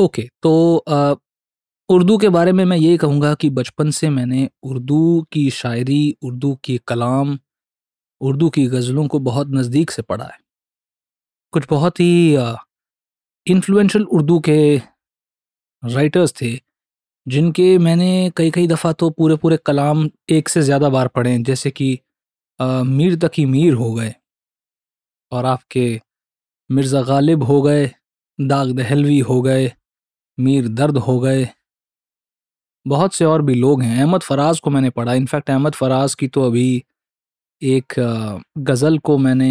Okay तो उर्दू के बारे में मैं यही कहूँगा कि बचपन से मैंने उर्दू की शायरी उर्दू की कलाम उर्दू की गज़लों को बहुत नज़दीक से पढ़ा है। कुछ बहुत ही इन्फ्लुएंशियल उर्दू के राइटर्स थे जिनके मैंने कई कई दफ़ा तो पूरे पूरे कलाम एक से ज़्यादा बार पढ़े जैसे कि अ, मीर तकी मीर हो गए और आपके मिर्ज़ा गालिब हो गए दाग दहलवी हो गए मीर दर्द हो गए। बहुत से और भी लोग हैं। अहमद फराज को मैंने पढ़ा। इनफैक्ट अहमद फराज की तो अभी एक गज़ल को मैंने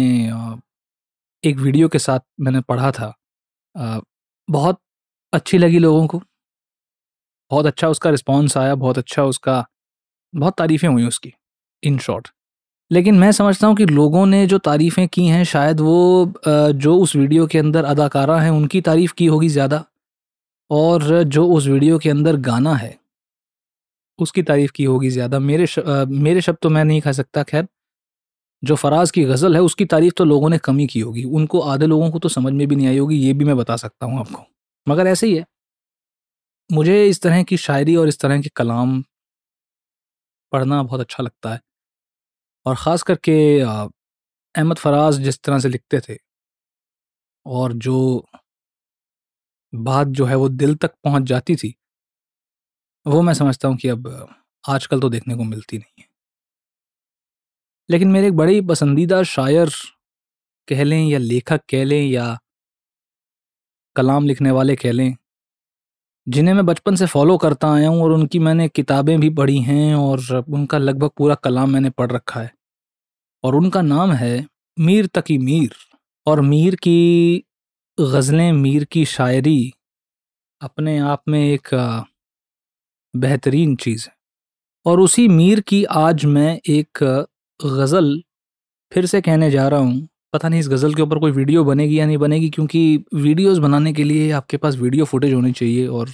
एक वीडियो के साथ मैंने पढ़ा था। बहुत अच्छी लगी लोगों को। बहुत अच्छा उसका रिस्पॉन्स आया। बहुत अच्छा उसका, बहुत तारीफ़ें हुई उसकी इन शॉर्ट लेकिन मैं समझता हूँ कि लोगों ने जो तारीफ़ें की हैं, शायद वो जो उस वीडियो के अंदर अदाकारा हैं, उनकी तारीफ़ की होगी ज़्यादा। और जो उस वीडियो के अंदर गाना है उसकी तारीफ़ की होगी ज़्यादा। मेरे श, अ, मेरे शब्द तो मैं नहीं खा सकता खैर। जो फराज की गज़ल है उसकी तारीफ़ तो लोगों ने कम ही की होगी। उनको आधे लोगों को तो समझ में भी नहीं आई होगी ये भी मैं बता सकता हूँ आपको। मगर ऐसे ही है। मुझे इस तरह की शायरी और इस तरह के कलाम पढ़ना बहुत अच्छा लगता है। और ख़ास करके अहमद फराज जिस तरह से लिखते थे और जो बात जो है वो दिल तक पहुँच जाती थी, वो मैं समझता हूँ कि अब आजकल तो देखने को मिलती नहीं है। लेकिन मेरे एक बड़े ही पसंदीदा शायर कह लें या लेखक कह लें या कलाम लिखने वाले कह लें, जिन्हें मैं बचपन से फॉलो करता आया हूँ और उनकी मैंने किताबें भी पढ़ी हैं और उनका लगभग पूरा कलाम मैंने पढ़ रखा है। और उनका नाम है मीर तकी मीर और मीर की गज़लें मीर की शायरी अपने आप में एक बेहतरीन चीज़ है। और उसी मीर की आज मैं एक गज़ल फिर से कहने जा रहा हूँ। पता नहीं इस गज़ल के ऊपर कोई वीडियो बनेगी या नहीं बनेगी, क्योंकि वीडियोस बनाने के लिए आपके पास वीडियो फुटेज होनी चाहिए और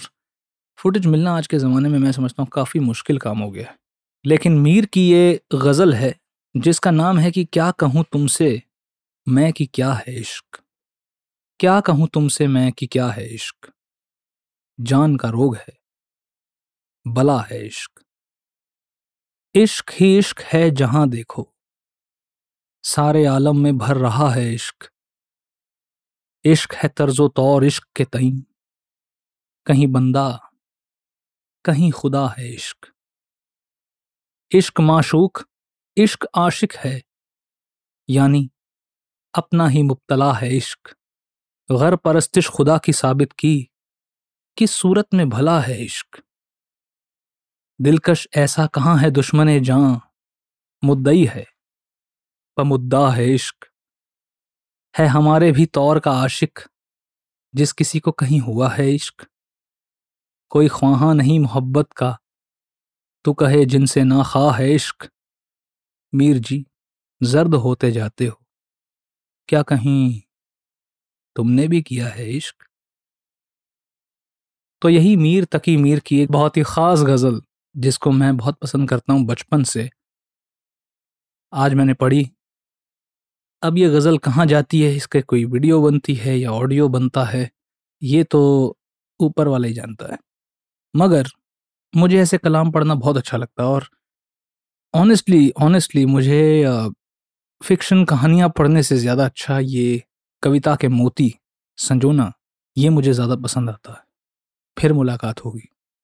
फुटेज मिलना आज के ज़माने में मैं समझता हूँ काफ़ी मुश्किल काम हो गया है। लेकिन मीर की ये गज़ल है, जिसका नाम है कि क्या कहूँ तुमसे, मैं कि क्या है इश्क। क्या कहूँ तुमसे मैं कि क्या है इश्क? जान का रोग है। बला है इश्क। इश्क ही इश्क है जहाँ देखो। सारे आलम में भर रहा है इश्क। इश्क है तर्जो तौर इश्क के तई कहीं बंदा, कहीं खुदा है इश्क। इश्क माशूक, इश्क आशिक है। यानी अपना ही मुब्तला है इश्क। गैर परस्तिश खुदा की साबित की किस सूरत में भला है इश्क। दिलकश ऐसा कहाँ है दुश्मन जां मुद्दई है मुद्दा है इश्क। है हमारे भी तौर का आशिक, जिस किसी को कहीं हुआ है इश्क। कोई ख्वाहा नहीं मोहब्बत का, तू कहे जिनसे ना खा है इश्क। मीर जी, जर्द होते जाते हो, क्या कहीं तुमने भी किया है इश्क? तो यही मीर तकी मीर की एक बहुत ही ख़ास गज़ल, जिसको मैं बहुत पसंद करता हूँ बचपन से। आज मैंने पढ़ी। अब ये गज़ल कहाँ जाती है? इसके कोई वीडियो बनती है या ऑडियो बनता है? ये तो ऊपर वाला ही जानता है। मगर मुझे ऐसे कलाम पढ़ना बहुत अच्छा लगता है और ऑनेस्टली ऑनेस्टली मुझे फिक्शन कहानियाँ पढ़ने से ज़्यादा अच्छा ये कविता के मोती संजोना ये मुझे ज़्यादा पसंद आता है। फिर मुलाकात होगी।